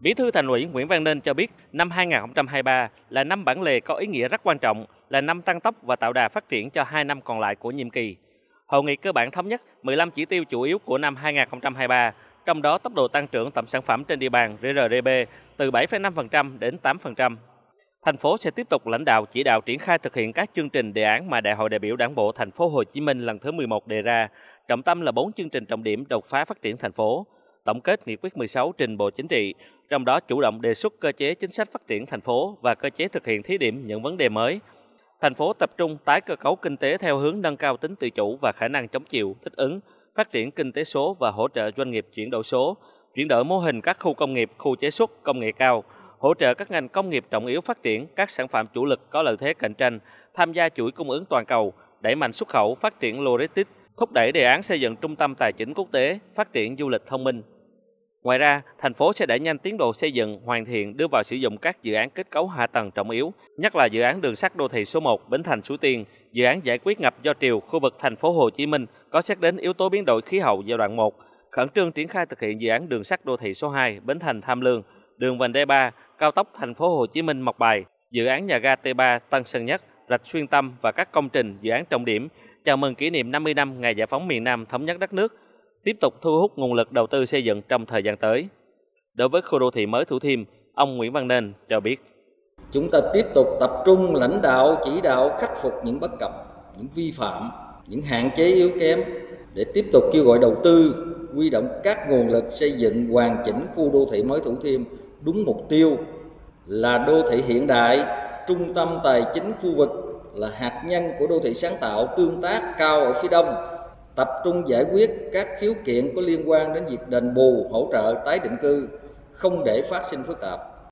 Bí thư Thành ủy Nguyễn Văn Nên cho biết, năm 2023 là năm bản lề có ý nghĩa rất quan trọng, là năm tăng tốc và tạo đà phát triển cho hai năm còn lại của nhiệm kỳ. Hội nghị cơ bản thống nhất 15 chỉ tiêu chủ yếu của năm 2023, trong đó tốc độ tăng trưởng tổng sản phẩm trên địa bàn GRDP từ 7,5% đến 8%. Thành phố sẽ tiếp tục lãnh đạo chỉ đạo triển khai thực hiện các chương trình đề án mà Đại hội đại biểu Đảng bộ thành phố Hồ Chí Minh lần thứ 11 đề ra, trọng tâm là 4 chương trình trọng điểm đột phá phát triển thành phố. Tổng kết nghị quyết 16 trình Bộ Chính trị, trong đó chủ động đề xuất cơ chế chính sách phát triển thành phố và cơ chế thực hiện thí điểm những vấn đề mới. Thành phố tập trung tái cơ cấu kinh tế theo hướng nâng cao tính tự chủ và khả năng chống chịu, thích ứng, phát triển kinh tế số và hỗ trợ doanh nghiệp chuyển đổi số, chuyển đổi mô hình các khu công nghiệp, khu chế xuất, công nghệ cao, hỗ trợ các ngành công nghiệp trọng yếu phát triển các sản phẩm chủ lực có lợi thế cạnh tranh, tham gia chuỗi cung ứng toàn cầu, đẩy mạnh xuất khẩu, phát triển logistics, thúc đẩy đề án xây dựng trung tâm tài chính quốc tế, phát triển du lịch thông minh. Ngoài ra, thành phố sẽ đẩy nhanh tiến độ xây dựng, hoàn thiện, đưa vào sử dụng các dự án kết cấu hạ tầng trọng yếu, nhất là dự án đường sắt đô thị số 1 Bến Thành Suối Tiên, dự án giải quyết ngập do triều khu vực thành phố Hồ Chí Minh có xét đến yếu tố biến đổi khí hậu giai đoạn 1, khẩn trương triển khai thực hiện dự án đường sắt đô thị số 2 Bến Thành Tham Lương, đường vành đai 3, cao tốc thành phố Hồ Chí Minh Mộc Bài, dự án nhà ga T3 Tân Sơn Nhất, Rạch Xuyên Tâm và các công trình dự án trọng điểm. Chào mừng kỷ niệm 50 năm ngày giải phóng miền Nam thống nhất đất nước, tiếp tục thu hút nguồn lực đầu tư xây dựng trong thời gian tới. Đối với khu đô thị mới Thủ Thiêm, ông Nguyễn Văn Nên cho biết. Chúng ta tiếp tục tập trung lãnh đạo chỉ đạo khắc phục những bất cập, những vi phạm, những hạn chế yếu kém để tiếp tục kêu gọi đầu tư, huy động các nguồn lực xây dựng hoàn chỉnh khu đô thị mới Thủ Thiêm đúng mục tiêu là đô thị hiện đại, trung tâm tài chính khu vực là hạt nhân của đô thị sáng tạo tương tác cao ở phía đông tập trung giải quyết các khiếu kiện có liên quan đến việc đền bù, hỗ trợ tái định cư, không để phát sinh phức tạp.